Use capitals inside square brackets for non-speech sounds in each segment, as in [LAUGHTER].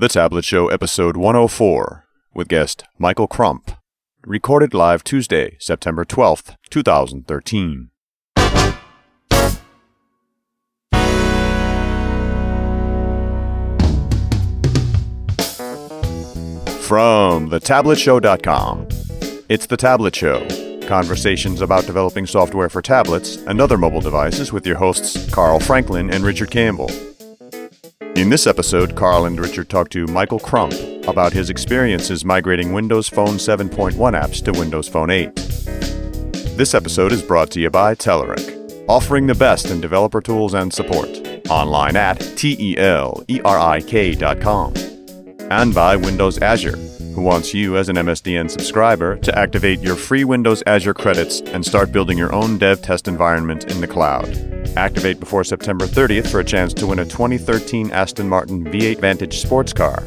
The Tablet Show, episode 104, with guest Michael Crump. Recorded live Tuesday, September 12th, 2013. From thetabletshow.com, it's The Tablet Show. Conversations about developing software for tablets and other mobile devices with your hosts Carl Franklin and Richard Campbell. In this episode, Carl and Richard talk to Michael Crump about his experiences migrating Windows Phone 7.1 apps to Windows Phone 8. This episode is brought to you by Telerik, offering the best in developer tools and support. Online at T-E-L-E-R-I-K.com. And by Windows Azure, who wants you as an MSDN subscriber to activate your free Windows Azure credits and start building your own dev test environment in the cloud. Activate before September 30th for a chance to win a 2013 Aston Martin V8 Vantage sports car.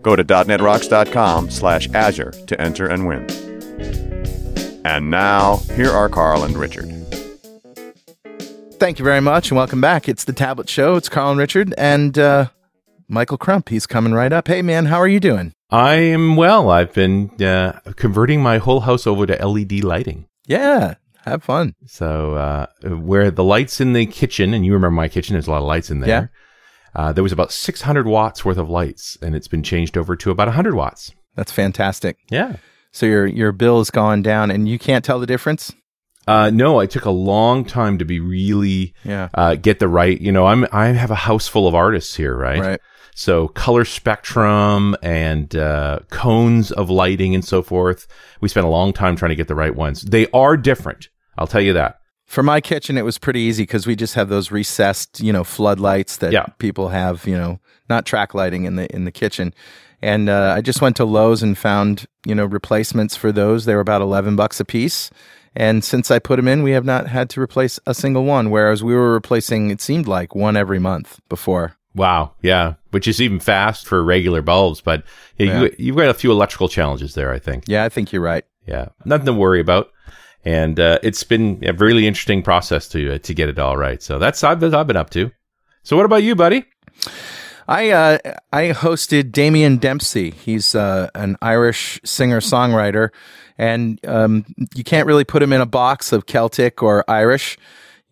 Go to .netrocks.com slash Azure to enter and win. And now, here are Carl and Richard. Thank you very much, and welcome back. It's the Tablet Show. It's Carl and Richard, and uh, Michael Crump. He's coming right up. Hey, man, how are you doing? I am well. I've been uh, converting my whole house over to LED lighting. Yeah, have fun. So uh, where the lights in the kitchen, and you remember my kitchen, there's a lot of lights in there. Yeah. Uh, there was about 600 watts worth of lights, and it's been changed over to about 100 watts. That's fantastic. Yeah. So your your bill has gone down, and you can't tell the difference. Uh, no, I took a long time to be really Yeah. uh, get the right. You know, I'm I have a house full of artists here, right? Right. So color spectrum and uh, cones of lighting and so forth. We spent a long time trying to get the right ones. They are different. I'll tell you that. For my kitchen, it was pretty easy because we just have those recessed, you know, floodlights that Yeah. people have, you know, not track lighting in the in the kitchen. And uh, I just went to Lowe's and found, you know, replacements for those. They were about eleven bucks a piece. And since I put them in, we have not had to replace a single one. Whereas we were replacing, it seemed like one every month before. Wow. Yeah. Which is even fast for regular bulbs, but yeah, You, you've got a few electrical challenges there, I think. Yeah, I think you're right. Yeah. Nothing to worry about. And uh, it's been a really interesting process to uh, to get it all right. So that's I've been, I've been up to. So what about you, buddy? I uh, I hosted Damien Dempsey. He's uh, an Irish singer songwriter, and um, you can't really put him in a box of Celtic or Irish.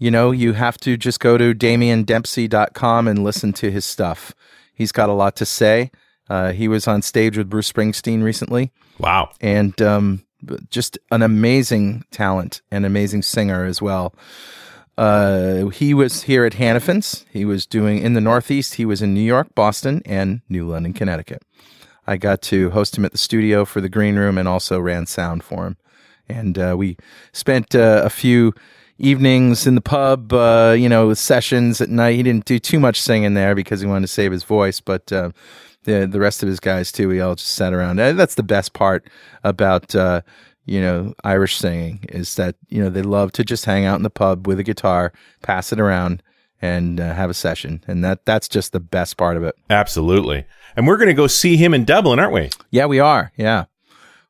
You know, you have to just go to DamienDempsey.com and listen to his stuff. He's got a lot to say. Uh, he was on stage with Bruce Springsteen recently, Wow. and um, just an amazing talent and amazing singer as well. Uh, he was here at Hannafin's. He was doing in the Northeast. He was in New York, Boston, and New London, Connecticut. I got to host him at the studio for the green room and also ran sound for him. And uh, we spent uh, a few evenings in the pub, uh, you know, with sessions at night. He didn't do too much singing there because he wanted to save his voice, but uh, the the rest of his guys too. We all just sat around. Uh, That's the best part about uh, you know Irish singing is that you know they love to just hang out in the pub with a guitar, pass it around, and uh, have a session, and that that's just the best part of it. Absolutely. And we're going to go see him in Dublin, aren't we? Yeah, we are. Yeah,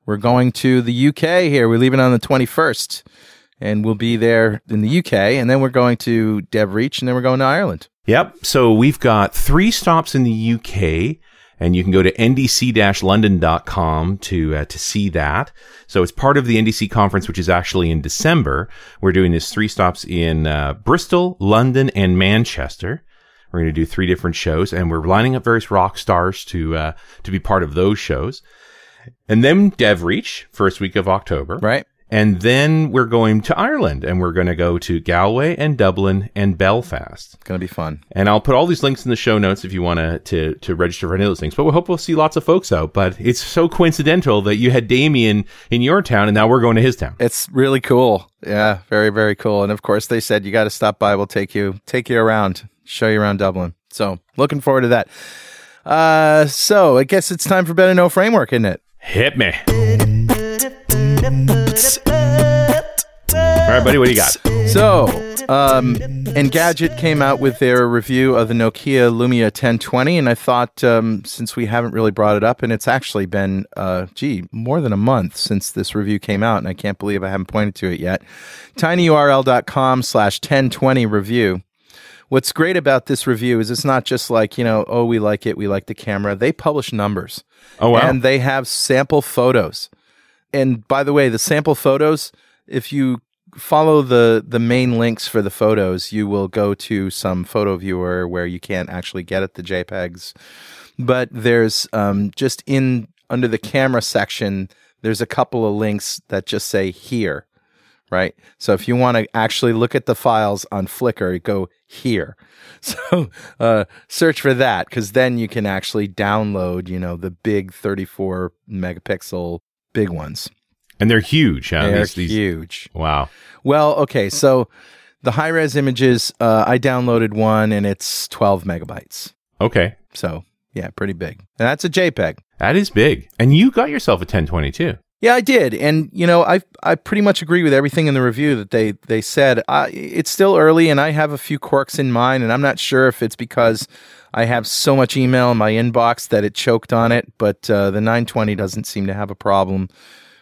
we're going to the UK here. We're leaving on the twenty first, and we'll be there in the UK, and then we're going to DevReach, and then we're going to Ireland. Yep. So we've got three stops in the UK, and you can go to ndc-london.com to uh, to see that. So it's part of the NDC conference, which is actually in December. We're doing this three stops in uh, Bristol, London, and Manchester. We're going to do three different shows, and we're lining up various rock stars to uh, to be part of those shows. And then DevReach, first week of October. Right. And then we're going to Ireland, and we're going to go to Galway and Dublin and Belfast. It's gonna be fun. And I'll put all these links in the show notes if you want to to to register for any of those things. But we hope we'll see lots of folks out. But it's so coincidental that you had Damien in your town, and now we're going to his town. It's really cool. Yeah, very very cool. And of course, they said you got to stop by. We'll take you take you around, show you around Dublin. So looking forward to that. Uh, so I guess it's time for better know framework, isn't it? Hit me. All right, buddy, what do you got? So, um, Engadget came out with their review of the Nokia Lumia 1020, and I thought um, since we haven't really brought it up, and it's actually been, uh, gee, more than a month since this review came out, and I can't believe I haven't pointed to it yet. tinyurl.com slash 1020 review. what's great about this review is it's not just like, you know, oh, we like it, we like the camera. They publish numbers. Oh, wow. And they have sample photos. And by the way, the sample photos, if you follow the the main links for the photos, you will go to some photo viewer where you can't actually get at the JPEGs. But there's um, just in under the camera section, there's a couple of links that just say here, right? So if you want to actually look at the files on Flickr, go here. [LAUGHS] So uh, search for that because then you can actually download, you know, the big 34 megapixel big ones. And they're huge. Huh? They're These- these- huge. Wow. Well, okay, so the high res images, uh, I downloaded one and it's 12 megabytes. Okay. So yeah, pretty big. And that's a JPEG. That is big. And you got yourself a 1022. Yeah, I did, and you know, I I pretty much agree with everything in the review that they they said. Uh, it's still early, and I have a few quirks in mind, and I'm not sure if it's because I have so much email in my inbox that it choked on it. But uh, the 920 doesn't seem to have a problem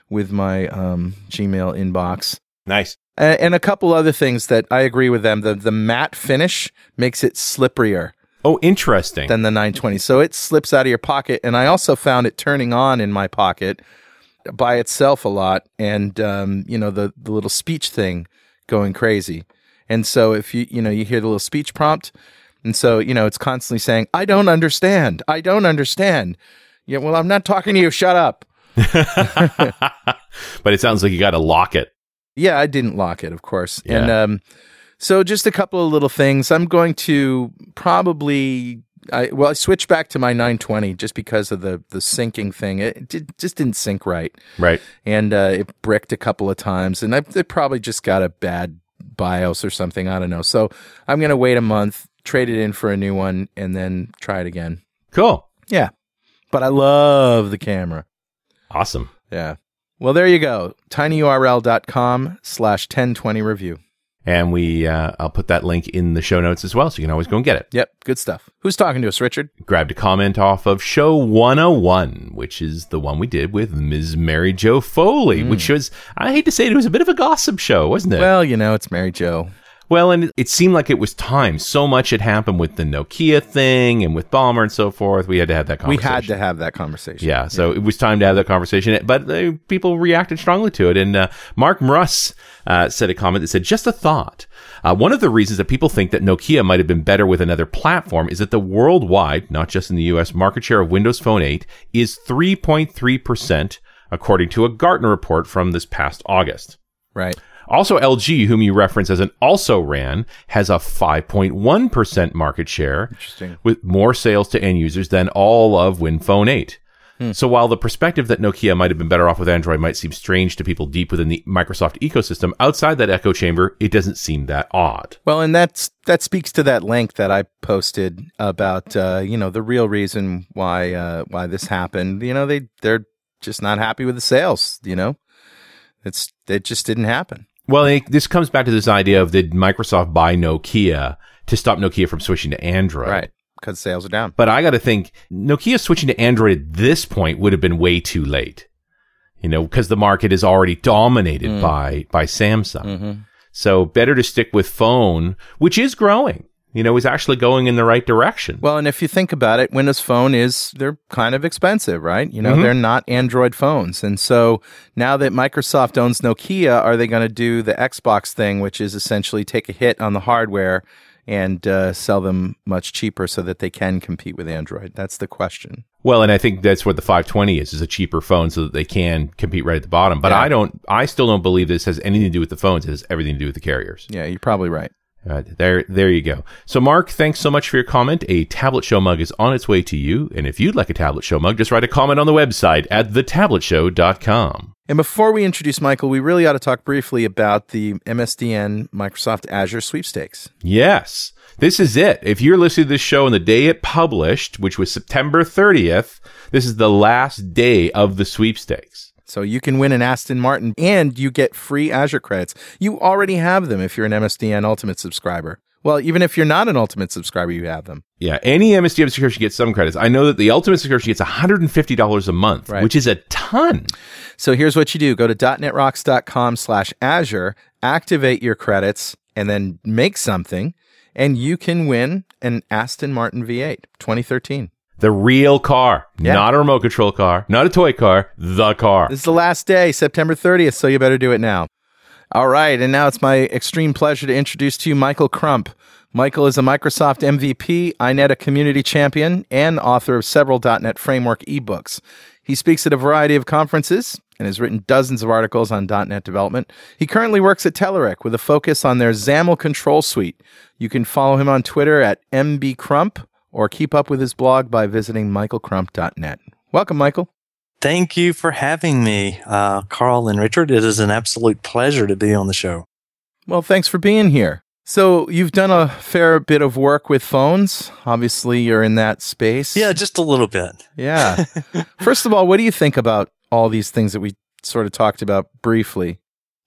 with my um, Gmail inbox. Nice. A- and a couple other things that I agree with them. The the matte finish makes it slipperier Oh, interesting. than the 920, so it slips out of your pocket. And I also found it turning on in my pocket by itself a lot, and um, you know the the little speech thing going crazy. And so if you you know you hear the little speech prompt, and so you know it's constantly saying, "I don't understand. I don't understand." Yeah, well, I'm not talking to you. Shut up. [LAUGHS] but it sounds like you got to lock it. Yeah, I didn't lock it, of course. Yeah. And um, so just a couple of little things. I'm going to probably. I, well, I switched back to my 920 just because of the the syncing thing. It did, just didn't sync right, Right. and uh, it bricked a couple of times, and I probably just got a bad BIOS or something. I don't know. So I'm going to wait a month, trade it in for a new one, and then try it again. Cool. Yeah, but I love the camera. Awesome. Yeah. Well, there you go. tinyurl.com slash 1020 review. And we, uh, I'll put that link in the show notes as well, so you can always go and get it. Yep, good stuff. Who's talking to us, Richard? Grabbed a comment off of show 101, which is the one we did with Ms. Mary Jo Foley, which was, I hate to say it, it was a bit of a gossip show, wasn't it? Well, you know, it's Mary Jo. Well, and it- seemed like it was time. So much had happened with the Nokia thing and with Ballmer and so forth. We had to have that conversation. We had to have that conversation. Yeah, so it was time to have that conversation. But uh, people reacted strongly to it. And uh, Mark Russ uh, said a comment that said, just a thought. Uh, one of the reasons that people think that Nokia might have been better with another platform is that the worldwide, not just in the US, market share of Windows Phone 8 is 3.3%, according to a Gartner report from this past August. Right. Also, LG, whom you reference as an also ran, has a 5.1% market share with more sales to end users than all of WinPhone 8. Hmm. So while the perspective that Nokia might have been better off with Android might seem strange to people deep within the Microsoft ecosystem, outside that echo chamber, it doesn't seem that odd. Well, and that's that speaks to that link that I posted about uh, you know the real reason why uh, why this happened. You know they they're just not happy with the sales. You know, it's it just didn't happen. Well, it, this comes back to this idea of did Microsoft buy Nokia to stop Nokia from switching to Android? Right. Because sales are down. But I got to think Nokia switching to Android at this point would have been way too late. You know, because the market is already dominated by by Samsung. Mm-hmm. So better to stick with phone, which is growing. You know, is actually going in the right direction. Well, and if you think about it, Windows Phone is they're kind of expensive, right? You know, Mhm. they're not Android phones. And so now that Microsoft owns Nokia, are they going to do the Xbox thing, which is essentially take a hit on the hardware and uh, sell them much cheaper so that they can compete with Android? That's the question. Well, and I think that's what the 520 is, is a cheaper phone so that they can compete right at the bottom. But Yeah. I don't, I still don't believe this has anything to do with the phones. It has everything to do with the carriers. Yeah, you're probably right. Uh, there, there you go. So, Mark, thanks so much for your comment. A Tablet Show mug is on its way to you. And if you'd like a Tablet Show mug, just write a comment on the website at thetabletshow.com. And before we introduce Michael, we really ought to talk briefly about the MSDN Microsoft Azure sweepstakes. Yes, this is it. If you're listening to this show on the day it published, which was September 30th, this is the last day of the sweepstakes. So you can win an Aston Martin and you get free Azure credits. You already have them if you're an MSDN Ultimate subscriber. Well, even if you're not an Ultimate subscriber, you have them. Yeah, any MSDN subscription gets some credits. I know that the Ultimate subscription gets $150 a month, Right. which is a ton. So here's what you do. Go to .netrocks.com slash Azure, activate your credits, and then make something. and you can win an Aston Martin V8 2013. The real car, Yeah. not a remote control car, not a toy car, the car. This is the last day, September 30th, so you better do it now. All right, and now it's my extreme pleasure to introduce to you Michael Crump. Michael is a Microsoft MVP, INETA community champion, and author of several .NET Framework ebooks. He speaks at a variety of conferences and has written dozens of articles on .NET development. He currently works at Telerik with a focus on their XAML control suite. You can follow him on Twitter at mbcrump or keep up with his blog by visiting michaelcrump.net. Welcome, Michael. Thank you for having me, uh, Carl and Richard. It is an absolute pleasure to be on the show. Well, thanks for being here. So, you've done a fair bit of work with phones. Obviously, you're in that space. Yeah, just a little bit. Yeah. [LAUGHS] First of all, what do you think about all these things that we sort of talked about briefly?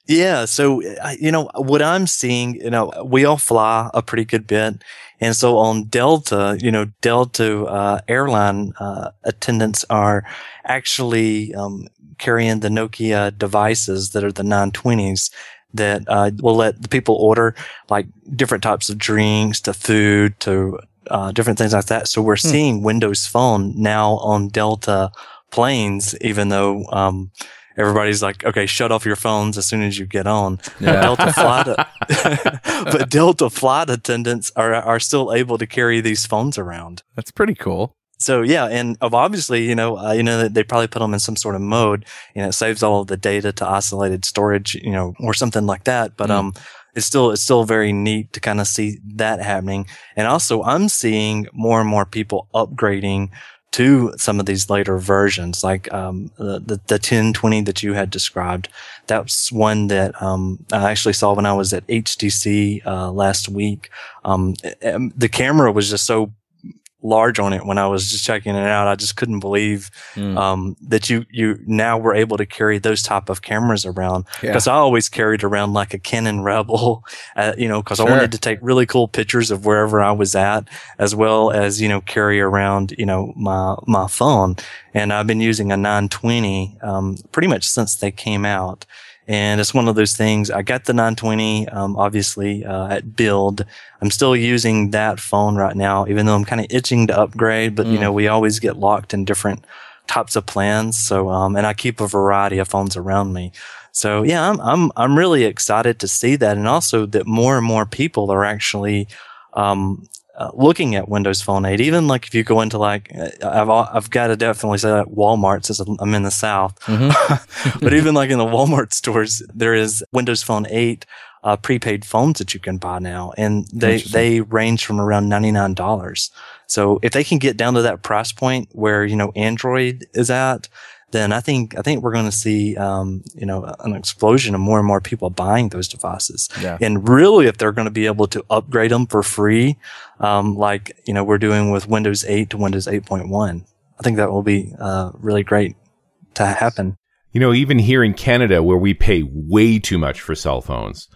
Yeah. So, you know, what I'm seeing, you know, we all fly a pretty good bit. And so on Delta, you know, Delta uh, airline uh, attendants are actually um, carrying the Nokia devices that are the 920s that uh, will let the people order like different types of drinks to food to uh, different things like that. So we're seeing Windows Phone now on Delta planes, even though um, everybody's like, okay, shut off your phones as soon as you get on. Yeah. [LAUGHS] Delta [LAUGHS] flight, [LAUGHS] but Delta flight attendants are are still able to carry these phones around. That's pretty cool. So yeah, and obviously, you know, uh, you know, they probably put them in some sort of mode, and it saves all of the data to isolated storage, you know, or something like that. But Mm. um, it's still it's still very neat to kind of see that happening. And also, I'm seeing more and more people upgrading to some of these later versions, like um, the, the the 1020 that you had described. That's one that um, I actually saw when I was at HTC uh, last week. Um, the camera was just so large on it when I was just checking it out. I just couldn't believe Mm. um, that you you now were able to carry those type of cameras around. Yeah. Because I always carried around like a Canon Rebel, [LAUGHS] uh, you know, because Sure. I wanted to take really cool pictures of wherever I was at, as well as you know carry around you know my my phone. And I've been using a 920 um, pretty much since they came out. And it's one of those things. I got the 920, um, obviously, uh, at build. I'm still using that phone right now, even though I'm kind of itching to upgrade, but you Mm. know, we always get locked in different types of plans. So, um, and I keep a variety of phones around me. So yeah, I'm, I'm, I'm really excited to see that. And also that more and more people are actually, um, uh, looking at Windows Phone 8, even like if you go into like, uh, I've, I've got to definitely say that Walmart since I'm in the South, Mhm. [LAUGHS] but even like in the Walmart stores, there is Windows Phone 8 uh, prepaid phones that you can buy now, and they they range from around ninety nine dollars. So if they can get down to that price point where you know Android is at, then I think I think we're going to see um, you know an explosion of more and more people buying those devices. Yeah. And really, if they're going to be able to upgrade them for free, um, like you know we're doing with Windows 8 to Windows 8.1, I think that will be uh, really great to happen. You know, even here in Canada, where we pay way too much for cell phones,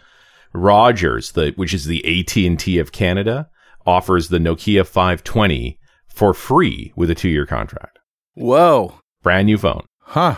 Rogers, the which is the AT and T of Canada, offers the Nokia 520 for free with a two-year contract. Whoa. Brand new phone. Huh.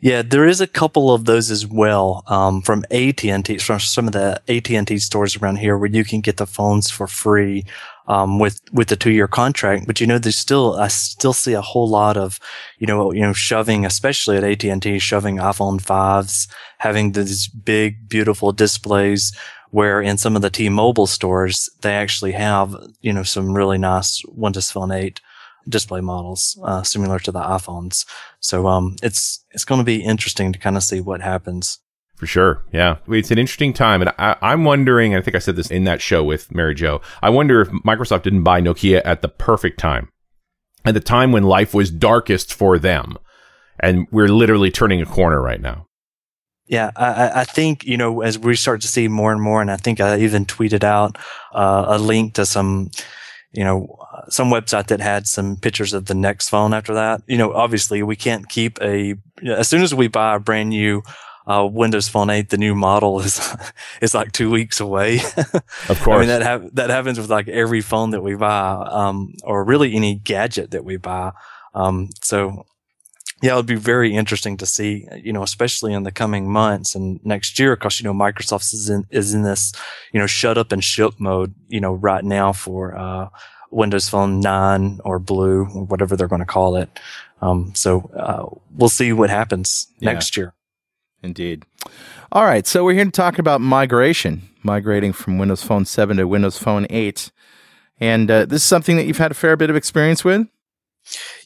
Yeah, there is a couple of those as well um, from AT&T, from some of the AT&T stores around here where you can get the phones for free um, with with the two year contract. But you know, there's still I still see a whole lot of you know you know shoving, especially at AT&T, shoving iPhone fives, having these big beautiful displays. Where in some of the T-Mobile stores they actually have you know some really nice Windows Phone 8 display models uh, similar to the iPhones. So um, it's it's going to be interesting to kind of see what happens. For sure. Yeah. It's an interesting time. And I, I'm wondering, I think I said this in that show with Mary Jo. I wonder if Microsoft didn't buy Nokia at the perfect time, at the time when life was darkest for them. And we're literally turning a corner right now. Yeah, I, I- think you know as we start to see more and more, and I think I even tweeted out uh, a link to some, you know, some website that had some pictures of the next phone. After that, you know, obviously we can't keep a. As soon as we buy a brand new uh, Windows Phone 8, the new model is [LAUGHS] is like two weeks away. [LAUGHS] Of course, I mean that hap- that happens with like every phone that we buy, um, or really any gadget that we buy. Um, so Yeah, it would be very interesting to see, you know, especially in the coming months and next year, because, you know, Microsoft is in, is in this, you know, shut up and ship mode, you know, right now for, uh, Windows Phone 9 or Blue or whatever they're going to call it. Um, so, uh, we'll see what happens Yeah. next year. Indeed. All right, so we're here to talk about migration, migrating from Windows Phone 7 to Windows Phone 8. And uh, this is something that you've had a fair bit of experience with?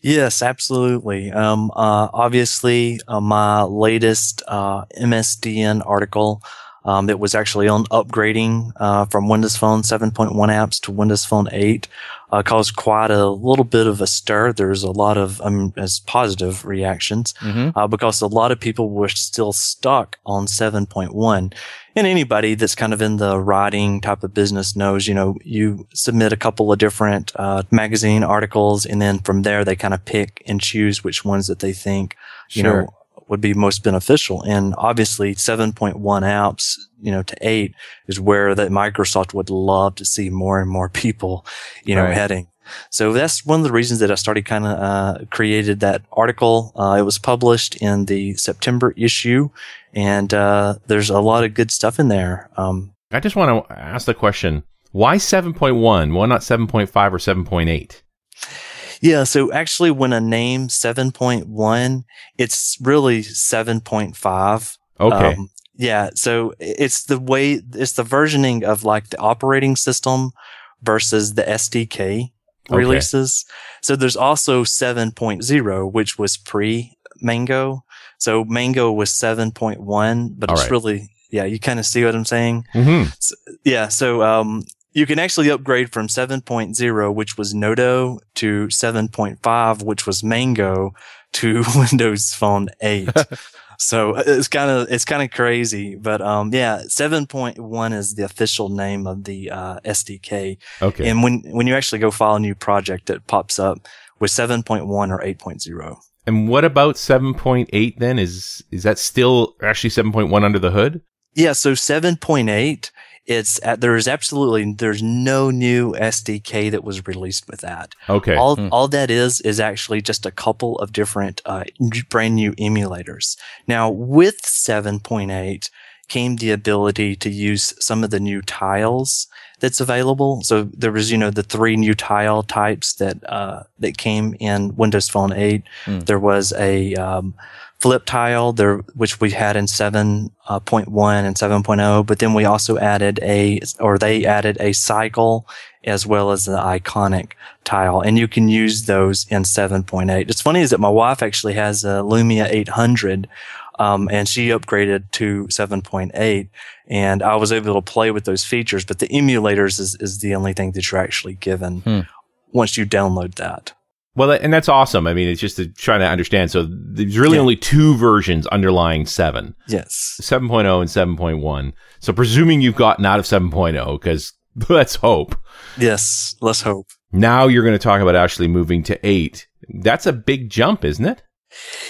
Yes, absolutely. Um, uh, obviously, uh, my latest uh, MSDN article um, that was actually on upgrading uh, from Windows Phone 7.1 apps to Windows Phone 8 uh, caused quite a little bit of a stir. There's a lot of um, as positive reactions Mm-hmm. uh, because a lot of people were still stuck on 7.1. And anybody that's kind of in the writing type of business knows, you know, you submit a couple of different uh, magazine articles, and then from there they kind of pick and choose which ones that they think, you Sure. know, would be most beneficial. And obviously, 7.1 apps, you know, to 8 is where that Microsoft would love to see more and more people, you know, Right. heading. So that's one of the reasons that I started kind of uh, created that article. Uh, it was published in the September issue, and uh, there's a lot of good stuff in there. Um, I just want to ask the question: Why 7.1? Why not 7.5 or 7.8? Yeah, so actually, when I name 7.1, it's really 7.5. Okay, Um, yeah, so it's the way it's the versioning of like the operating system versus the SDK Okay. releases. So there's also 7.0, which was pre Mango. So Mango was 7.1, but All it's right. really yeah, you kind of see what I'm saying. hmm Yeah, so um, you can actually upgrade from 7.0, which was Nodo, to 7.5, which was Mango, to [LAUGHS] Windows Phone 8. [LAUGHS] so uh, it's kind of it's kind of crazy, but um, yeah, 7.1 is the official name of the uh, SDK, okay. and when when you actually go file a new project, it pops up with 7.1 or 8.0. And what about 7.8 then? Is is that still actually 7.1 under the hood? Yeah, so 7.8, it's at, there's absolutely there's no new SDK that was released with that. Okay. All Hmm. all that is is actually just a couple of different uh, brand new emulators. Now with 7.8 came the ability to use some of the new tiles that's available. So there was you know the three new tile types that uh, that came in Windows Phone 8. Hmm. There was a um, flip tile there which we had in 7.1 and 7.0 but then we also added a or they added a cycle as well as the iconic tile and you can use those in 7.8 it's funny is that my wife actually has a lumia 800 um, and she upgraded to 7.8 and i was able to play with those features but the emulators is, is the only thing that you're actually given Hmm. once you download that Well, and that's awesome. I mean, it's just to, trying to understand. So there's really Yeah. only two versions underlying 7, yes 7.0 and 7.1. So presuming you've gotten out of 7.0, because [LAUGHS] let's hope. yes let's hope Now you're going to talk about actually moving to 8. That's a big jump, isn't it?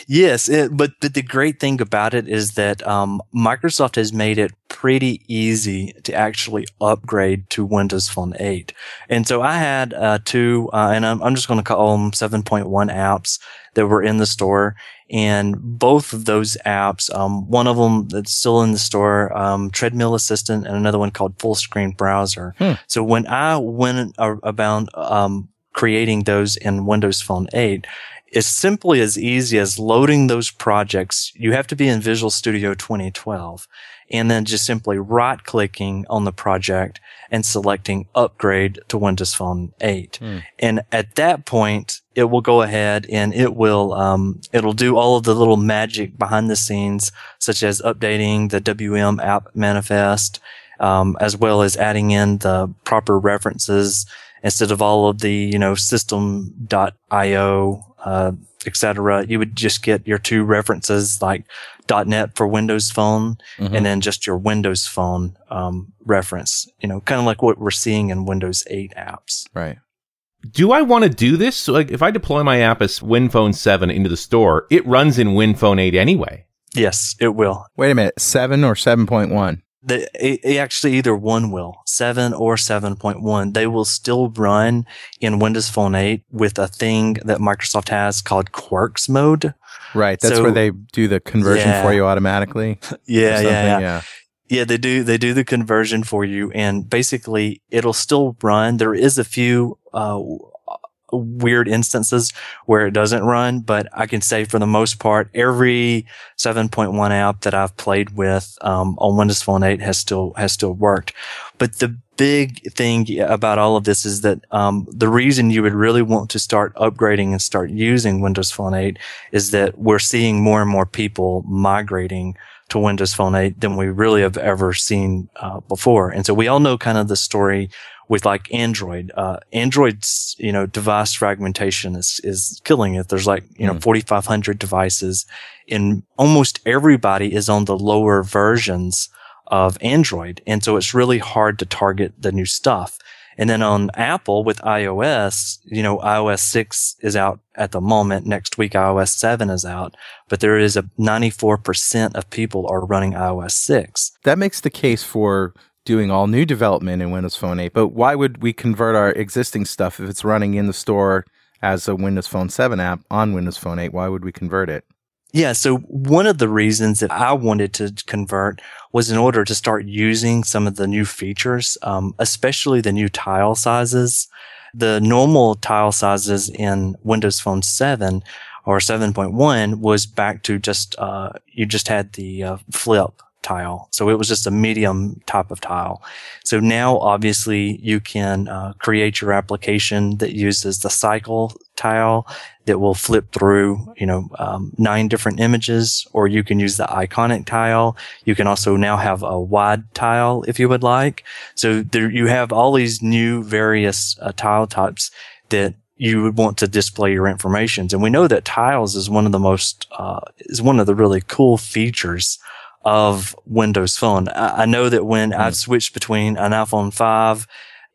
Yes, it, but but the great thing about it is that um, Microsoft has made it pretty easy to actually upgrade to Windows Phone 8. And so I had uh, two, uh, and I'm, I'm just going to call them 7.1 apps that were in the store. And both of those apps, um, one of them that's still in the store, um, Treadmill Assistant, and another one called Full Screen Browser. Hmm. So when I went about um, creating those in Windows Phone 8, it's simply as easy as loading those projects. You have to be in Visual Studio 2012 and then just simply right clicking on the project and selecting upgrade to Windows Phone 8. Hmm. And at that point, it will go ahead and it will, um, it'll do all of the little magic behind the scenes, such as updating the WM app manifest, um, as well as adding in the proper references instead of all of the, you know, system.io, uh, et cetera, you would just get your two references like .NET for Windows Phone Mhm. and then just your Windows Phone um, reference. You know, kind of like what we're seeing in Windows 8 apps. Right. Do I want to do this? So, like, if I deploy my app as WinPhone 7 into the store, it runs in WinPhone 8 anyway. Yes, it will. Wait a minute. 7 or 7.1? The, it, actually either one will, 7 or 7.1. They will still run in Windows Phone 8 with a thing that Microsoft has called Quirks mode. Right. That's So- where they do the conversion Yeah. for you automatically. [LAUGHS] Yeah, yeah, yeah. yeah. Yeah, they do. They do the conversion for you, and basically, it'll still run. There is a few uh, weird instances where it doesn't run, but I can say for the most part, every 7.1 app that I've played with um, on Windows Phone 8 has still has still worked. But the big thing about all of this is that um, the reason you would really want to start upgrading and start using Windows Phone 8 is that we're seeing more and more people migrating to Windows Phone 8 than we really have ever seen uh, before. And so we all know kind of the story with like Android. Uh, Android's, you know, device fragmentation is, is killing it. There's like, you know, 4,500 devices and almost everybody is on the lower versions of Android. And so it's really hard to target the new stuff. And then on Apple with iOS, you know, iOS 6 is out at the moment. Next week, iOS 7 is out, but there is a 94% of people are running iOS 6. That makes the case for doing all new development in Windows Phone 8. But why would we convert our existing stuff if it's running in the store as a Windows Phone 7 app on Windows Phone 8? Why would we convert it? Yeah. So one of the reasons that I wanted to convert was in order to start using some of the new features, um, especially the new tile sizes. The normal tile sizes in Windows Phone 7 or 7.1 was back to just, uh, you just had the uh, flip tile. So it was just a medium type of tile. So now obviously you can uh, create your application that uses the cycle tile that will flip through, you know, um, nine different images, or you can use the iconic tile. You can also now have a wide tile if you would like. So there you have all these new various uh, tile types that you would want to display your information. And we know that tiles is one of the most, uh, is one of the really cool features of Windows Phone. I, I know that when I've switched between an iPhone 5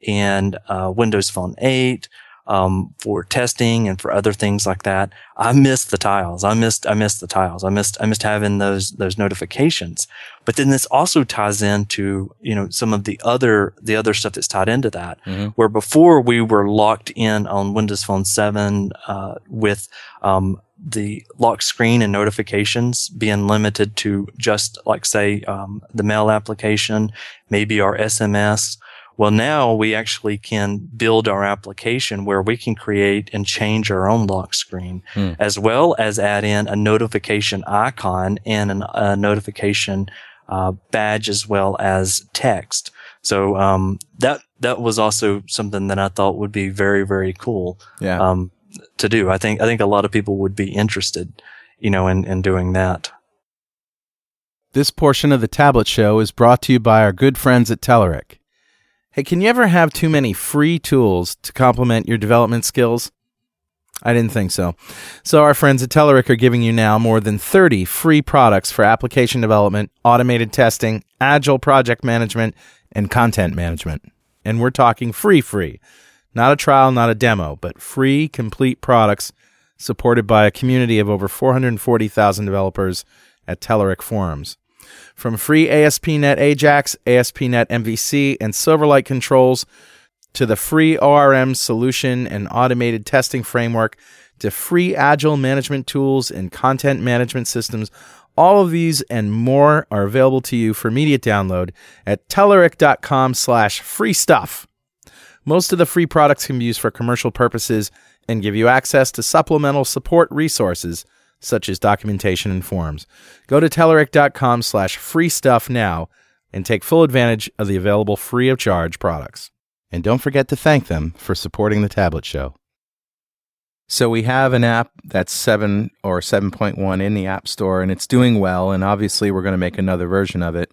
and uh, Windows Phone 8 um, for testing and for other things like that, I missed the tiles. I missed I missed the tiles. I missed I missed having those those notifications. But then this also ties into you know some of the other the other stuff that's tied into that. Where before we were locked in on Windows Phone 7 uh, with um, the lock screen and notifications being limited to just like say um, the mail application, maybe our SMS. Well, now we actually can build our application where we can create and change our own lock screen as well as add in a notification icon and an, a notification uh, badge as well as text. So um, that that was also something that I thought would be very very cool Yeah. um, to do. I think I think a lot of people would be interested, you know, in, in doing that. This portion of the Tablet Show is brought to you by our good friends at Telerik. Hey, can you ever have too many free tools to complement your development skills? I didn't think so. So, our friends at Telerik are giving you now more than 30 free products for application development, automated testing, agile project management, and content management. And we're talking free, free. Not a trial, not a demo, but free, complete products supported by a community of over 440,000 developers at Telerik forums. From free ASP.NET Ajax, ASP.NET MVC, and Silverlight controls to the free ORM solution and automated testing framework to free agile management tools and content management systems, all of these and more are available to you for immediate download at Telerik.com slash free stuff. Most of the free products can be used for commercial purposes and give you access to supplemental support resources such as documentation and forums. Go to Telerik.com slash free stuff now and take full advantage of the available free of charge products. And don't forget to thank them for supporting the Tablet Show. So we have an app that's 7 or 7.1 in the App Store and it's doing well and obviously we're going to make another version of it.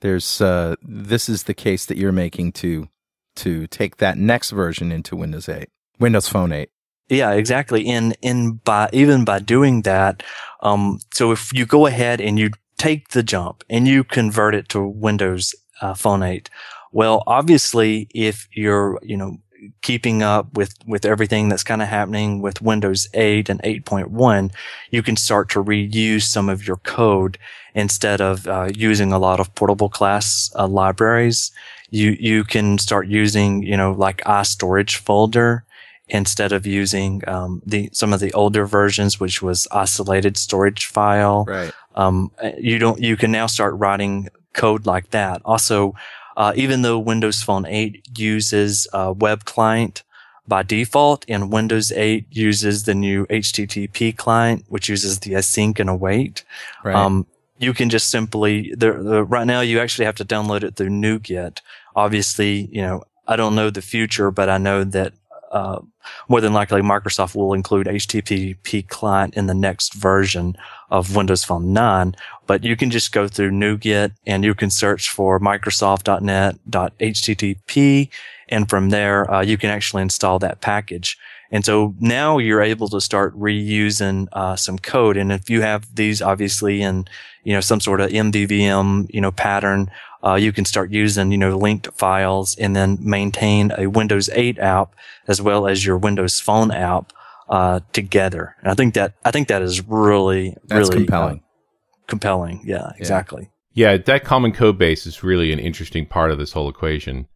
There's uh, this is the case that you're making to to take that next version into Windows 8. Windows Phone 8. Yeah, exactly. And and by even by doing that, um, so if you go ahead and you take the jump and you convert it to Windows uh, Phone 8, well, obviously, if you're you know keeping up with, with everything that's kind of happening with Windows 8 and 8.1, you can start to reuse some of your code instead of uh, using a lot of portable class uh, libraries. You, you can start using, you know, like iStorage folder instead of using um, the some of the older versions, which was isolated storage file. Right. Um, you don't. You can now start writing code like that. Also, uh, even though Windows Phone 8 uses a web client by default, and Windows 8 uses the new HTTP client, which uses the async and await. Right. Um, you can just simply the, the, right now you actually have to download it through NuGet. Obviously, you know I don't know the future, but I know that uh, more than likely Microsoft will include HTTP client in the next version of Windows Phone 9. But you can just go through NuGet and you can search for Microsoft.net.http. And from there, uh, you can actually install that package. And so now you're able to start reusing uh, some code. And if you have these obviously in, you know, some sort of MVVM, you know, pattern, uh, you can start using, you know, linked files and then maintain a Windows 8 app as well as your Windows Phone app uh, together. And I think that I think that is really, That's really compelling. uh, compelling. Yeah, exactly. Yeah, that common code base is really an interesting part of this whole equation.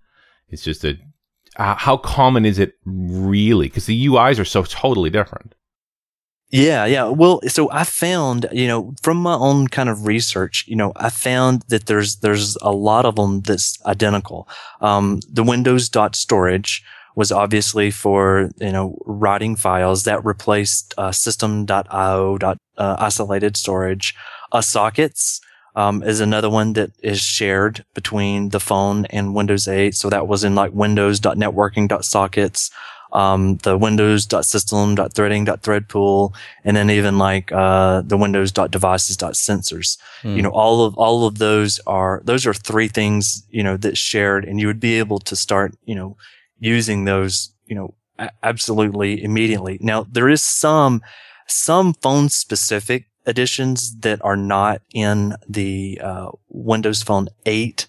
It's just that uh, how common is it really? Because the UIs are so totally different. Yeah, yeah. Well, so I found, you know, from my own kind of research, you know, I found that there's there's a lot of them that's identical. Um, the Windows dot storage was obviously for you know writing files that replaced uh, system.io uh, isolated storage. Uh, sockets um, is another one that is shared between the phone and Windows 8. So that was in like Windows.networking.sockets, um, the Windows.system.threading.threadpool, and then even like uh, the Windows.devices.sensors. Hmm. You know, all of all of those are those are three things you know that shared, and you would be able to start you know using those you know absolutely immediately. Now there is some some phone specific editions that are not in the uh, Windows Phone 8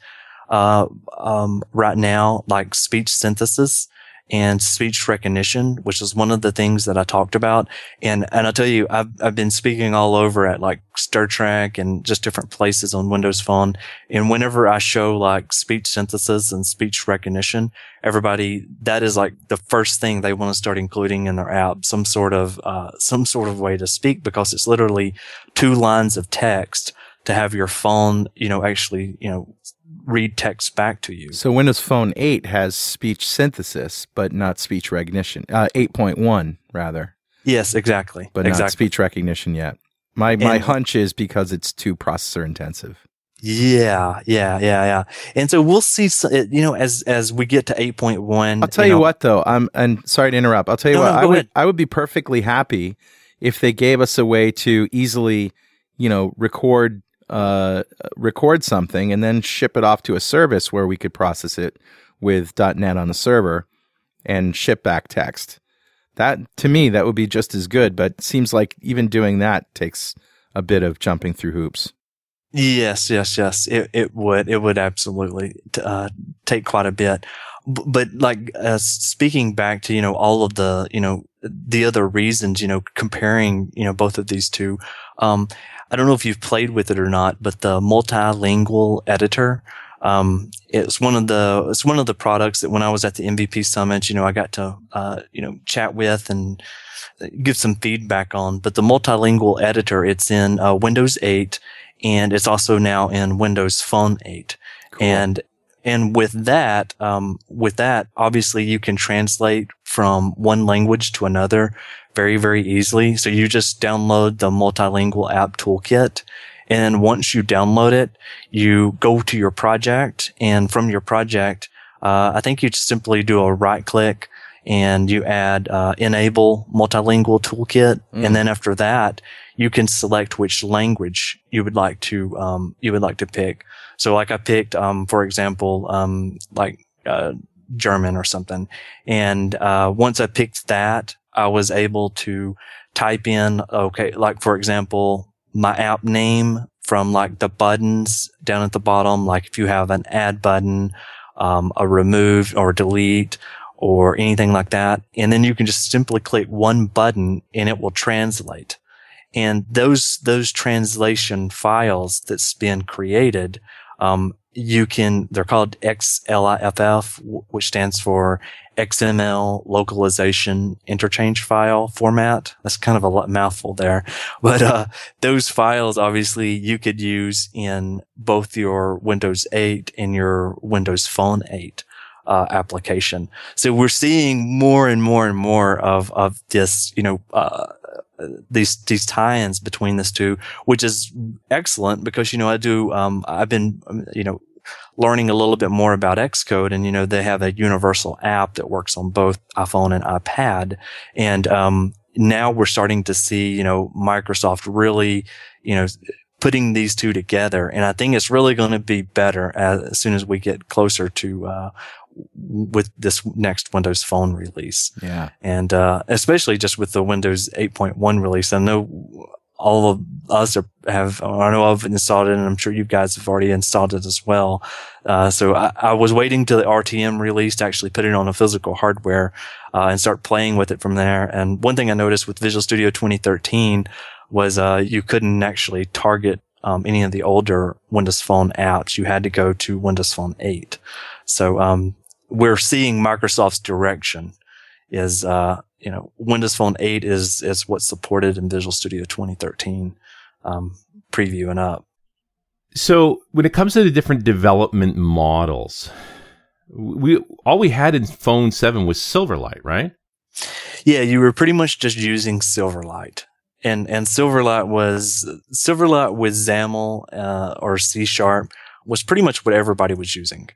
uh, um, right now, like speech synthesis and speech recognition, which is one of the things that I talked about. And and I'll tell you, I've I've been speaking all over at like Star Trek and just different places on Windows Phone. And whenever I show like speech synthesis and speech recognition, everybody that is like the first thing they want to start including in their app, some sort of uh, some sort of way to speak because it's literally two lines of text to have your phone, you know, actually, you know, read text back to you. So Windows Phone 8 has speech synthesis, but not speech recognition. Uh, 8.1 rather, Yes, exactly. but not speech recognition yet. My my And- hunch is because it's too processor intensive. Yeah, yeah, yeah, yeah. And so we'll see, you know, as as we get to 8.1. I'll tell you, know- what though, I'm and sorry to interrupt. I'll tell you No, what, no, I would ahead. I would be perfectly happy if they gave us a way to easily, you know, record uh record something and then ship it off to a service where we could process it with .NET on the server and ship back text. That to me that would be just as good, but seems like even doing that takes a bit of jumping through hoops. Yes, yes, yes. It it would it would absolutely uh, take quite a bit. B- But like uh, speaking back to you know all of the you know the other reasons you know comparing you know both of these two, um, I don't know if you've played with it or not, but the multilingual editor, um, it's one of the it's one of the products that when I was at the MVP summit, you know, I got to uh, you know chat with and give some feedback on. But the multilingual editor, it's in uh, Windows 8 and it's also now in Windows Phone 8. And and with that, um, with that, obviously you can translate from one language to another very, very easily. So you just download the multilingual app toolkit. And once you download it, you go to your project and from your project, uh, I think you just simply do a right click and you add, uh, enable multilingual toolkit. Mm. And then after that, you can select which language you would like to, um, you would like to pick. So like I picked, um, for example, um, like, uh, German or something. And, uh, once I picked that, I was able to type in, okay, like for example, my app name from like the buttons down at the bottom. Like if you have an add button, um, a remove or delete or anything like that. And then you can just simply click one button and it will translate. And those, those translation files that's been created, um, you can, they're called XLIFF, which stands for XML localization interchange file format. That's kind of a mouthful there, [LAUGHS] but, uh, those files obviously you could use in both your Windows 8 and your Windows Phone 8. Uh, application. So we're seeing more and more and more of, of this, you know, uh, these these tie-ins between this two, which is excellent because you know I do um, I've been um, you know learning a little bit more about Xcode, and you know they have a universal app that works on both iPhone and iPad, and um, now we're starting to see you know Microsoft really you know putting these two together, and I think it's really going to be better as, as, soon as we get closer to uh, with this next Windows Phone release. Yeah. And, uh, especially just with the Windows 8.1 release, I know all of us are, have, I know I've installed it and I'm sure you guys have already installed it as well. Uh, so I, I, was waiting till the RTM release to actually put it on a physical hardware, uh, and start playing with it from there. And one thing I noticed with Visual Studio 2013 was, uh, you couldn't actually target um, any of the older Windows Phone apps. You had to go to Windows Phone 8. So um, we're seeing Microsoft's direction is, uh, you know, Windows Phone 8 is, is what's supported in Visual Studio 2013, um, preview and up. So when it comes to the different development models, we, all we had in Phone 7 was Silverlight, right? Yeah, you were pretty much just using Silverlight. And, and Silverlight was, Silverlight with XAML, uh, or C sharp was pretty much what everybody was using.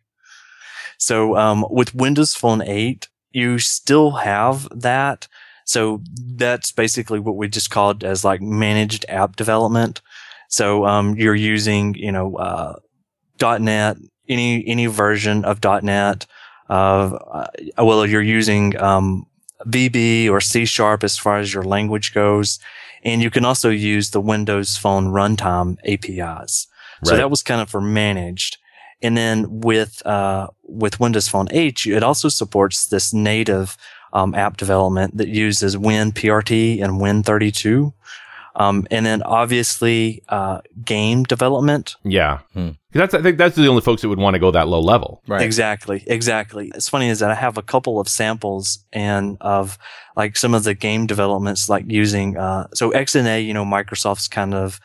So um, with Windows Phone 8, you still have that. So that's basically what we just called as like managed app development. So um, you're using, you know, uh, .NET, any any version of .NET. Uh, well, you're using um, VB or C Sharp as far as your language goes, and you can also use the Windows Phone Runtime APIs. Right. So that was kind of for managed. And then with uh, with Windows Phone 8, it also supports this native um, app development that uses WinPRT and Win32. Um, and then obviously uh, game development. Yeah, hmm. that's I think that's the only folks that would want to go that low level. Right. Exactly. Exactly. It's funny is that I have a couple of samples and of like some of the game developments, like using uh, so XNA. You know, Microsoft's kind of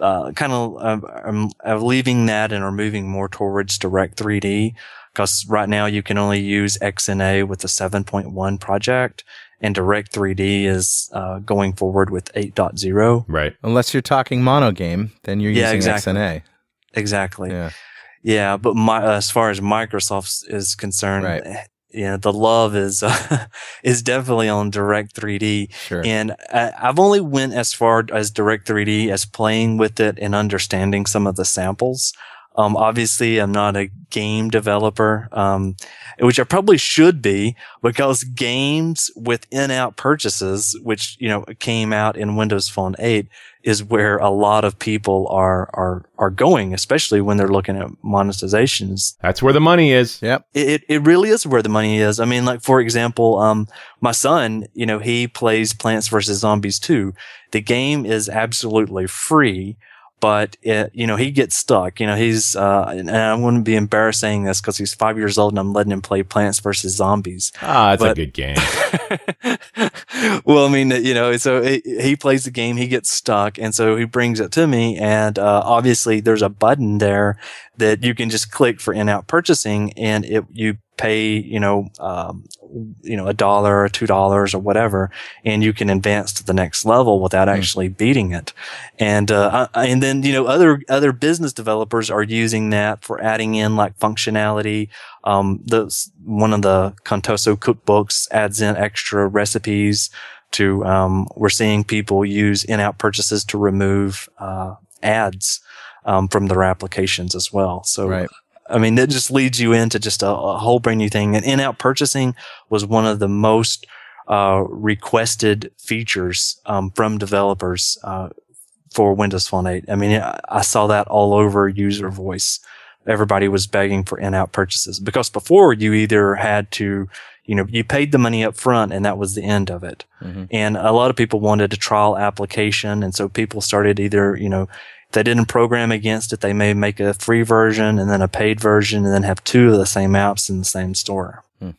uh, kind of uh, I'm leaving that and are moving more towards Direct 3D because right now you can only use XNA with the 7.1 project and Direct 3D is uh, going forward with 8.0. Right. Unless you're talking MonoGame, then you're yeah, using exactly. XNA. Exactly. Yeah. Yeah, but my, as far as Microsoft is concerned, right. Yeah, the love is uh, [LAUGHS] is definitely on Direct 3D. Sure. And I, have only went as far as Direct 3D as playing with it and understanding some of the samples. Um, obviously, I'm not a game developer, um, which I probably should be because games with in-app purchases, which you know came out in Windows Phone 8, is where a lot of people are are are going, especially when they're looking at monetizations. That's where the money is. Yep. It it really is where the money is. I mean, like for example, um, my son, you know, he plays Plants vs Zombies 2. The game is absolutely free but it, you know, he gets stuck. You know, he's, uh, and I wouldn't be embarrassed saying this because he's five years old and I'm letting him play Plants vs. Zombies. Ah, it's a good game. [LAUGHS] well, I mean, you know, so he plays the game, he gets stuck. And so he brings it to me. And, uh, obviously there's a button there that you can just click for in-app purchasing and it, you pay, you know, um, you know, a dollar or two dollars or whatever, and you can advance to the next level without mm. actually beating it. And, uh, and then, you know, other, other business developers are using that for adding in like functionality. Um, the, one of the Contoso cookbooks adds in extra recipes to, um, we're seeing people use in-app purchases to remove, uh, ads. Um, from their applications as well. So right. I mean, that just leads you into just a, a whole brand new thing. And in-app purchasing was one of the most uh, requested features um, from developers uh, for Windows Phone 8. I mean, I saw that all over user voice. Everybody was begging for in-app purchases because before you either had to, you know, you paid the money up front and that was the end of it. Mm-hmm. And a lot of people wanted a trial application. And so people started either, you know, they didn't program against it, they may make a free version and then a paid version and then have two of the same apps in the same store. Hmm.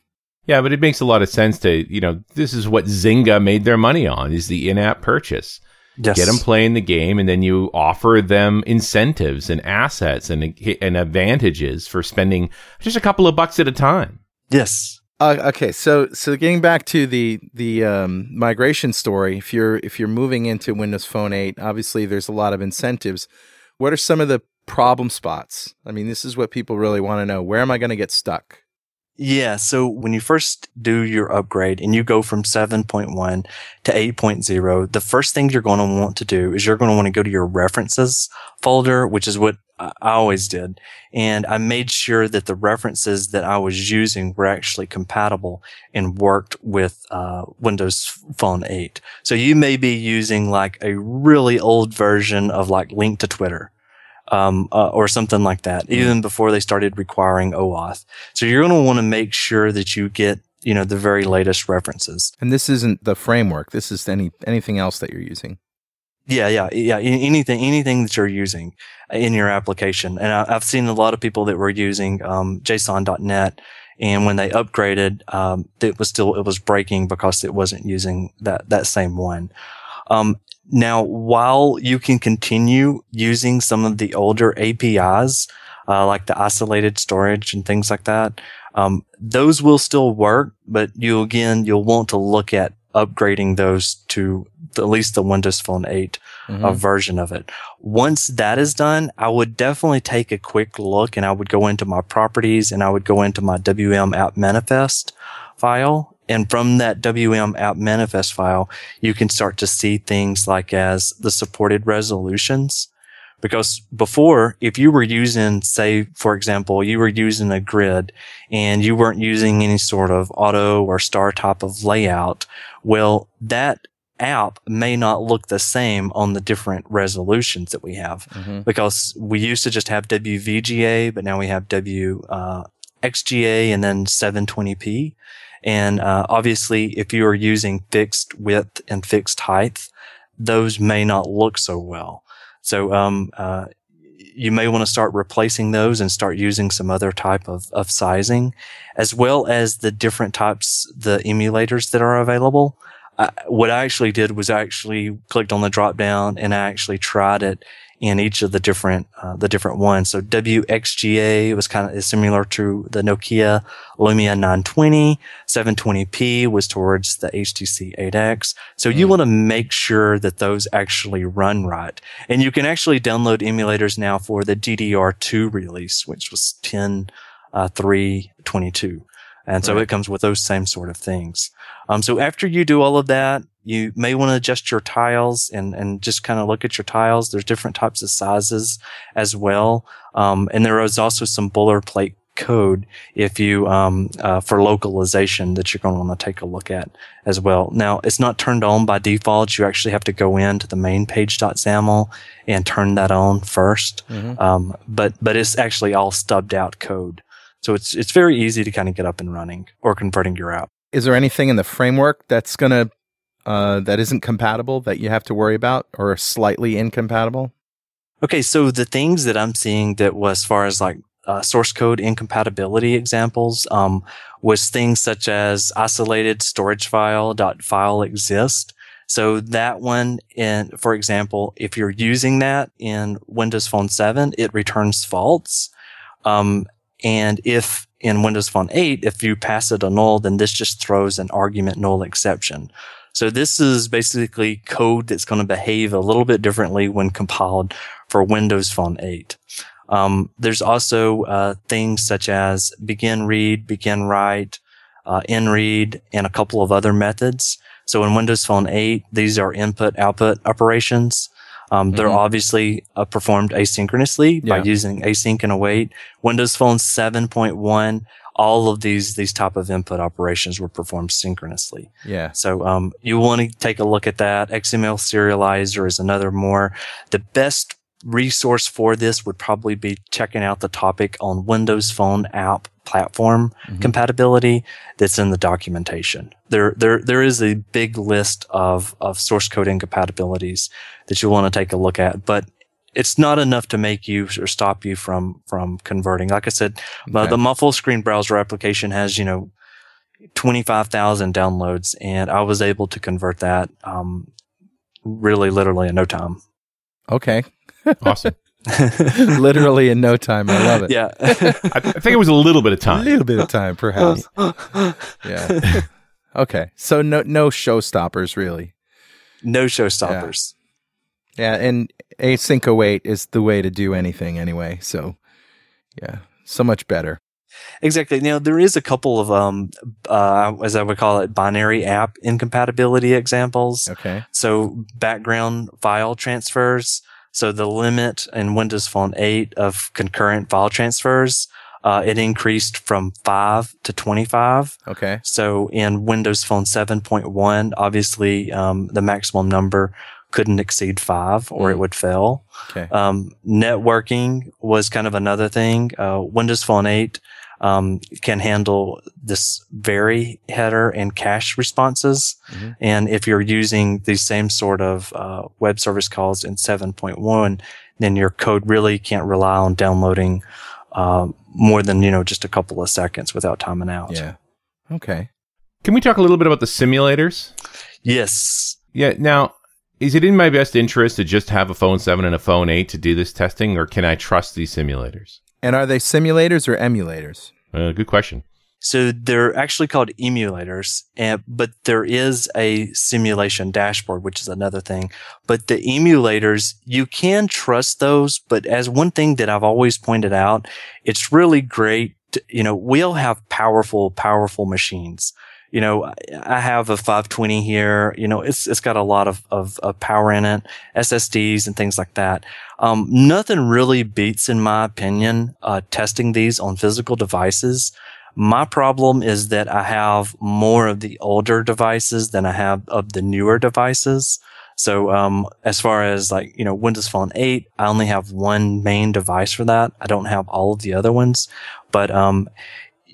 Yeah, but it makes a lot of sense to, you know, this is what Zynga made their money on is the in-app purchase. Yes. Get them playing the game and then you offer them incentives and assets and, and advantages for spending just a couple of bucks at a time. Yes. Uh, okay, so so getting back to the the um, migration story, if you're if you're moving into Windows Phone 8, obviously there's a lot of incentives. What are some of the problem spots? I mean, this is what people really want to know. Where am I going to get stuck? Yeah. So when you first do your upgrade and you go from 7.1 to 8.0, the first thing you're going to want to do is you're going to want to go to your references folder, which is what I always did. And I made sure that the references that I was using were actually compatible and worked with uh, Windows Phone 8. So you may be using like a really old version of like LINQ to Twitter um, uh, or something like that, even before they started requiring OAuth. So you're going to want to make sure that you get, you know, the very latest references. And this isn't the framework. This is any anything else that you're using. Yeah, yeah, yeah. Anything, anything that you're using in your application. And I, have seen a lot of people that were using um, JSON.NET, and when they upgraded, um, it was still it was breaking because it wasn't using that that same one. Um, now, while you can continue using some of the older APIs, uh, like the isolated storage and things like that, um, those will still work, but you again, you'll want to look at upgrading those to at least the Windows Phone 8 Mm-hmm. uh, version of it. Once that is done, I would definitely take a quick look and I would go into my properties and I would go into my WM app manifest file. And from that WM app manifest file, you can start to see things like as the supported resolutions. Because before, if you were using, say, for example, you were using a grid and you weren't using any sort of auto or star type of layout, well, that app may not look the same on the different resolutions that we have Mhm. because we used to just have WVGA, but now we have W uh, and then 720p. And uh, obviously, if you are using fixed width and fixed height, those may not look so well. So um, uh, you may want to start replacing those and start using some other type of, of sizing, as well as the different types, the emulators that are available. I, what I actually did was I actually clicked on the drop down and I actually tried it in each of the different uh, the different ones. So WXGA was kind of is similar to the Nokia Lumia 920. 720p was towards the HTC 8X. So you want to make sure that those actually run right. And you can actually download emulators now for the GDR2 release, which was 10 uh, 322. And so Right. it comes with those same sort of things. Um, so after you do all of that, you may want to adjust your tiles and, and just kind of look at your tiles. There's different types of sizes as well. Um, and there is also some boilerplate code if you, um, uh, for localization that you're going to want to take a look at as well. Now, it's not turned on by default. You actually have to go into the main page.xaml and turn that on 1st Mhm. Um, but, but it's actually all stubbed out code. So it's, it's very easy to kind of get up and running or converting your app. Is there anything in the framework that's gonna uh, that isn't compatible that you have to worry about, or slightly incompatible? Okay, so the things that I'm seeing that was as far as like uh, source code incompatibility examples um, was things such as isolated storage file dot file exist. So that one, in for example, if you're using that in Windows Phone 7, it returns false. Um, and if in Windows Phone 8, if you pass it a null, then this just throws an argument null exception. So this is basically code that's going to behave a little bit differently when compiled for Windows Phone 8. Um, there's also uh, things such as begin read, begin write, uh, in read, and a couple of other methods. So in Windows Phone 8, these are input output operations. Um, They're Mhm. obviously uh, performed asynchronously by using async and await. Windows Phone 7.1, all of these these type of input operations were performed synchronously. Yeah. So um, you want to take a look at that. XML serializer is another more. The best resource for this would probably be checking out the topic on Windows Phone app platform Mhm. compatibility that's in the documentation. There, there, there is a big list of, of source code incompatibilities that you want to take a look at, but it's not enough to make you or stop you from, from converting. Like I said, uh, Okay. the my full screen browser application has, you know, 25,000 downloads and I was able to convert that, um, really literally in no time. Okay. [LAUGHS] Awesome. [LAUGHS] Literally in no time. I love it. yeah. [LAUGHS] I, I think it was a little bit of time. A little bit of time, perhaps. [LAUGHS] Yeah. Okay. So no no showstoppers really. no showstoppers. Yeah, and async await is the way to do anything anyway. So yeah, so much better. Exactly. Now there is a couple of um uh as I would call it binary app incompatibility examples. Okay. So background file transfers. So the limit in Windows Phone 8 of concurrent file transfers, uh, it increased from five to 25. Okay. So in Windows Phone 7.1, obviously, um, the maximum number couldn't exceed five or it Mm. would fail. Okay. Um, networking was kind of another thing. Uh, Windows Phone 8 um, can handle this vary header and cache responses. Mhm. And if you're using the same sort of uh, web service calls in 7.1, then your code really can't rely on downloading uh, more than you know just a couple of seconds without timing out. Yeah. Okay. Can we talk a little bit about the simulators? Yes. Yeah. Now, is it in my best interest to just have a phone 7 and a phone 8 to do this testing, or can I trust these simulators? And are they simulators or emulators? Uh, good question. So they're actually called emulators, and, but there is a simulation dashboard, which is another thing. But the emulators, you can trust those. But as one thing that I've always pointed out, it's really great. To, you know, we'll have powerful, powerful machines. You know, I- have a 520 here. You know, it's it's got a lot of of, of power in it, SSDs and things like that. Um, nothing really beats, in my opinion, uh, testing these on physical devices. My problem is that I have more of the older devices than I have of the newer devices. So, um, as far as like, you know, Windows Phone 8, I only have one main device for that. I don't have all of the other ones, but, um,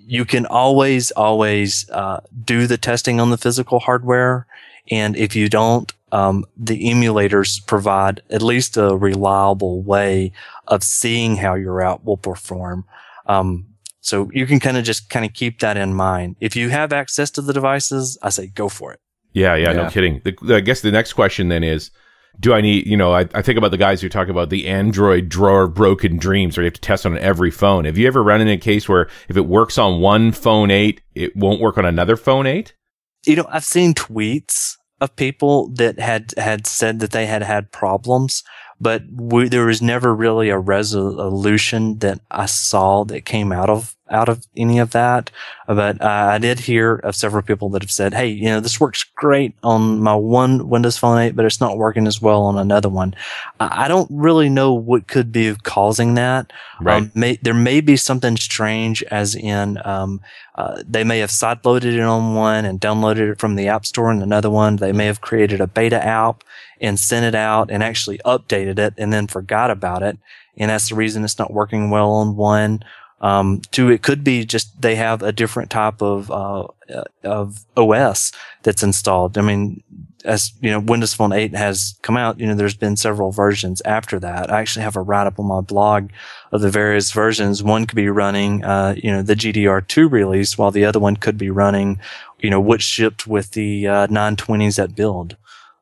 you can always, always, uh, do the testing on the physical hardware. And if you don't, um, the emulators provide at least a reliable way of seeing how your app will perform. Um, so you can kind of just kind of keep that in mind. If you have access to the devices, I say go for it. Yeah, yeah, Yeah. no kidding. The, I guess the next question then is, do I need, you know, I, I think about the guys who talk about the Android drawer broken dreams, where you have to test on every phone. Have you ever run into a case where if it works on one phone 8, it won't work on another phone 8? You know, I've seen tweets of people that had had said that they had had problems, but we, there was never really a resolution that I saw that came out of out of any of that. But uh, I did hear of several people that have said, "Hey, you know, this works great on my one Windows Phone 8, but it's not working as well on another one." I, I don't really know what could be causing that. Right. Um, may, there may be something strange, as in um, uh, they may have sideloaded it on one and downloaded it from the App Store in another one. They may have created a beta app and sent it out and actually updated it and then forgot about it. And that's the reason it's not working well on one. Um, two, it could be just they have a different type of uh, uh, of OS that's installed. I mean, as you know, Windows Phone 8 has come out. You know, there's been several versions after that. I actually have a write up on my blog of the various versions. One could be running, uh, you know, the GDR2 release, while the other one could be running, you know, what shipped with the uh, 920s at build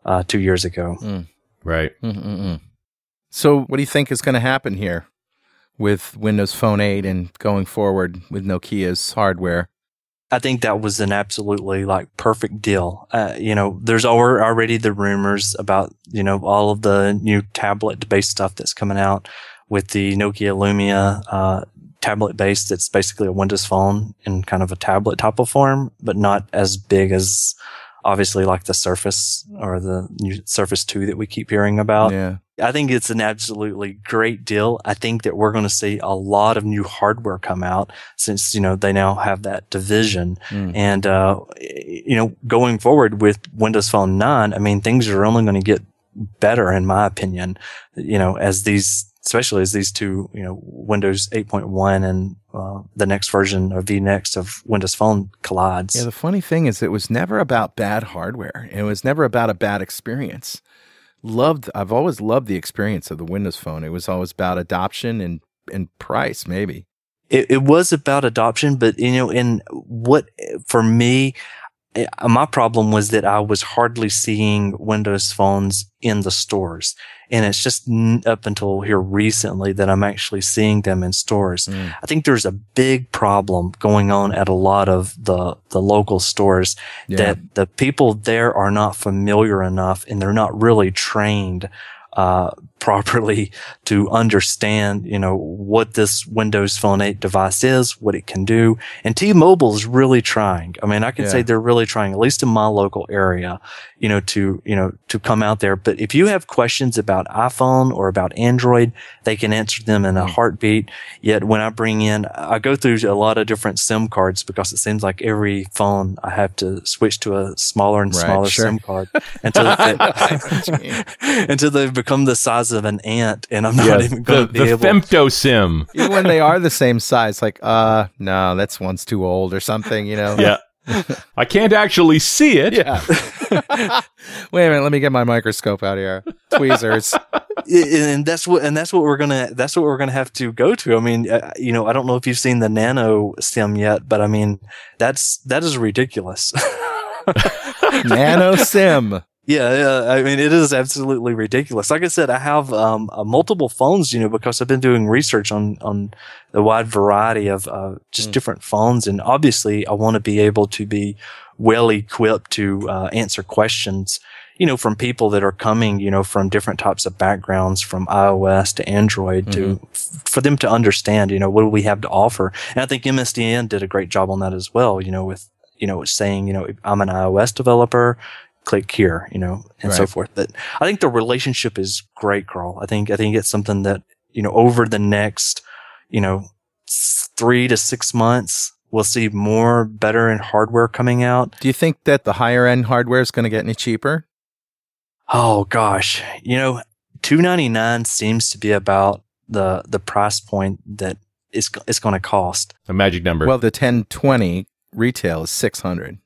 uh, two years ago. Right. Mm-mm-mm. So, what do you think is going to happen here with Windows Phone 8 and going forward with Nokia's hardware? I think that was an absolutely like perfect deal. Uh, you know, there's already the rumors about, you know, all of the new tablet based stuff that's coming out with the Nokia Lumia, uh, tablet based. It's basically a Windows phone in kind of a tablet type of form, but not as big as obviously like the Surface or the new Surface 2 that we keep hearing about. Yeah. I think it's an absolutely great deal. I think that we're going to see a lot of new hardware come out since, you know, they now have that division. Mm. And, uh, you know, going forward with Windows Phone 9, I mean, things are only going to get better in my opinion, you know, as these especially as these two, you know, Windows 8.1 and uh, the next version of vNext of Windows Phone collides. Yeah, the funny thing is, it was never about bad hardware. It was never about a bad experience. Loved, I've always loved the experience of the Windows Phone. It was always about adoption and and price, maybe. It, it was about adoption, but you know, in what for me, my problem was that I was hardly seeing Windows phones in the stores. And it's just up until here recently that I'm actually seeing them in stores. Mm. I think there's a big problem going on at a lot of the, the local stores yeah. that the people there are not familiar enough and they're not really trained uh, properly to understand, you know, what this Windows Phone 8 device is, what it can do. And T-Mobile is really trying. I mean, I can yeah. say they're really trying, at least in my local area, you know, to, you know, to come out there. But if you have questions about iPhone or about Android, they can answer them in a mm. heartbeat. Yet when I bring in, I go through a lot of different SIM cards because it seems like every phone I have to switch to a smaller and right, smaller sure. SIM card [LAUGHS] until they, [LAUGHS] until they become the size of an ant, and I'm not even going to be the able. femto sim. Even when they are the same size, like, uh, no, that's one's too old or something, you know. Yeah. I can't actually see it. Yeah. [LAUGHS] Wait a minute, let me get my microscope out here. Tweezers. [LAUGHS] and that's what and that's what we're gonna that's what we're gonna have to go to. I mean, uh, you know, I don't know if you've seen the Nano Sim yet, but I mean, that's that is ridiculous. [LAUGHS] Nano Sim. Yeah, yeah, I mean, it is absolutely ridiculous. Like I said, I have um, uh, multiple phones, you know, because I've been doing research on on the wide variety of uh, just mm. different phones, and obviously, I want to be able to be well equipped to uh, answer questions, you know, from people that are coming, you know, from different types of backgrounds, from iOS to Android, mm-hmm. to f- for them to understand, you know, what do we have to offer. And I think MSDN did a great job on that as well, you know, with you know, saying, you know, I'm an iOS developer click here, you know, and right. so forth. But I think the relationship is great, Carl. I think, I think it's something that, you know, over the next, you know, three to six months, we'll see more better in hardware coming out. Do you think that the higher end hardware is going to get any cheaper? Oh gosh, you know, 299 seems to be about the the price point that it's it's going to cost. A magic number. Well, the 1020 retail is 600.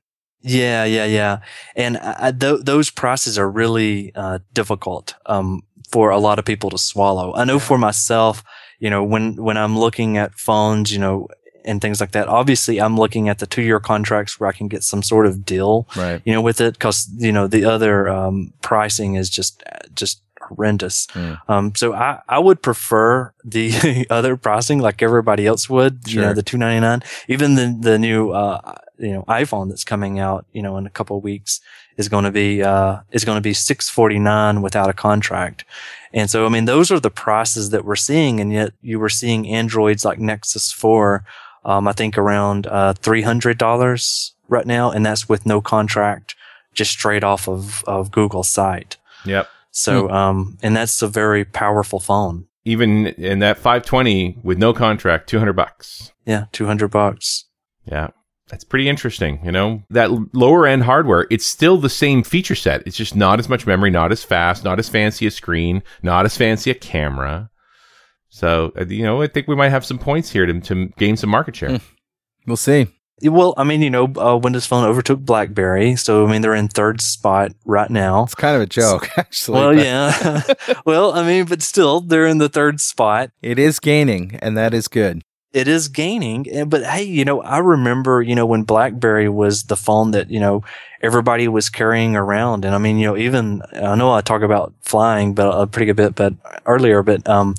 Yeah, yeah, yeah. And I, th- those prices are really uh, difficult um, for a lot of people to swallow. I know for myself, you know, when when I'm looking at phones, you know, and things like that. Obviously, I'm looking at the two year contracts where I can get some sort of deal, right. you know, with it because you know the other um, pricing is just just horrendous. Mm. Um, so I, I would prefer the [LAUGHS] other pricing like everybody else would, sure. you know, the 299, even the, the new, uh, you know, iPhone that's coming out, you know, in a couple of weeks is going to be, uh, is going to be 649 without a contract. And so, I mean, those are the prices that we're seeing. And yet you were seeing Androids like Nexus 4, um, I think around, uh, $300 right now. And that's with no contract, just straight off of, of Google's site. Yep. So, hmm. um, and that's a very powerful phone. Even in that 520 with no contract, 200 bucks. Yeah, 200 bucks. Yeah. That's pretty interesting. You know, that lower end hardware, it's still the same feature set. It's just not as much memory, not as fast, not as fancy a screen, not as fancy a camera. So, uh, you know, I think we might have some points here to, to gain some market share. Hmm. We'll see. Well, I mean, you know, uh, Windows Phone overtook BlackBerry, so I mean they're in third spot right now. It's kind of a joke, actually. Well, but. yeah. [LAUGHS] well, I mean, but still, they're in the third spot. It is gaining, and that is good. It is gaining, but hey, you know, I remember, you know, when BlackBerry was the phone that you know everybody was carrying around, and I mean, you know, even I know I talk about flying, but a pretty good bit, but earlier, but um,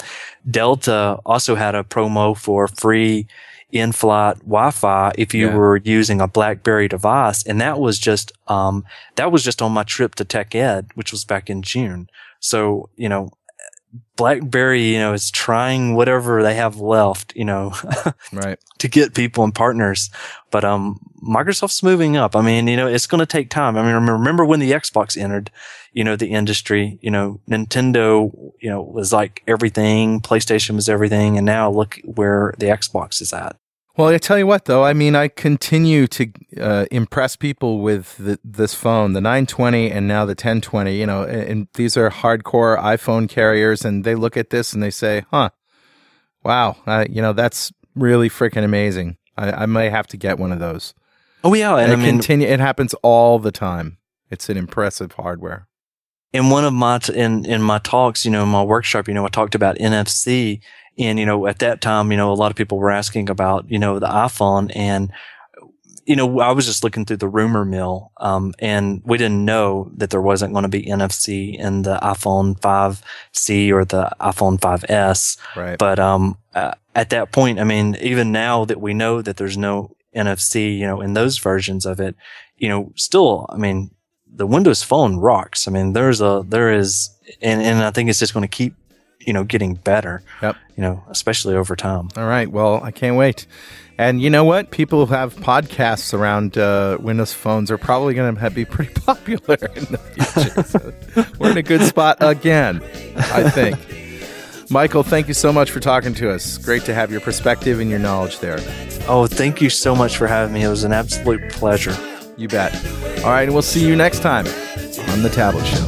Delta also had a promo for free in-flight Wi-Fi if you yeah. were using a BlackBerry device, and that was just um, that was just on my trip to Tech Ed, which was back in June. So you know, BlackBerry, you know, is trying whatever they have left, you know, [LAUGHS] right, to get people and partners. But um, Microsoft's moving up. I mean, you know, it's going to take time. I mean, remember when the Xbox entered, you know, the industry. You know, Nintendo, you know, was like everything. PlayStation was everything, and now look where the Xbox is at. Well, I tell you what, though, I mean, I continue to uh, impress people with the, this phone, the 920 and now the 1020. You know, and, and these are hardcore iPhone carriers, and they look at this and they say, "Huh, wow, uh, you know, that's really freaking amazing. I, I may have to get one of those." Oh yeah, and, And, I it mean, continue. It happens all the time. It's an impressive hardware. in one of my t- in in my talks, you know, in my workshop, you know, I talked about NFC, and you know, at that time, you know, a lot of people were asking about you know the iPhone, and you know, I was just looking through the rumor mill, um, and we didn't know that there wasn't going to be NFC in the iPhone 5C or the iPhone 5S. Right. But um, uh, at that point, I mean, even now that we know that there's no NFC, you know, in those versions of it, you know, still, I mean, the Windows Phone rocks. I mean, there's a there is, and and I think it's just going to keep, you know, getting better. Yep. You know, especially over time. All right. Well, I can't wait. And you know what? People who have podcasts around uh, Windows phones are probably going to be pretty [LAUGHS] popular in the future. [LAUGHS] so we're in a good spot again, I think. Michael, thank you so much for talking to us. Great to have your perspective and your knowledge there. Oh, thank you so much for having me. It was an absolute pleasure. You bet. All right. And we'll see you next time on The Tablet Show.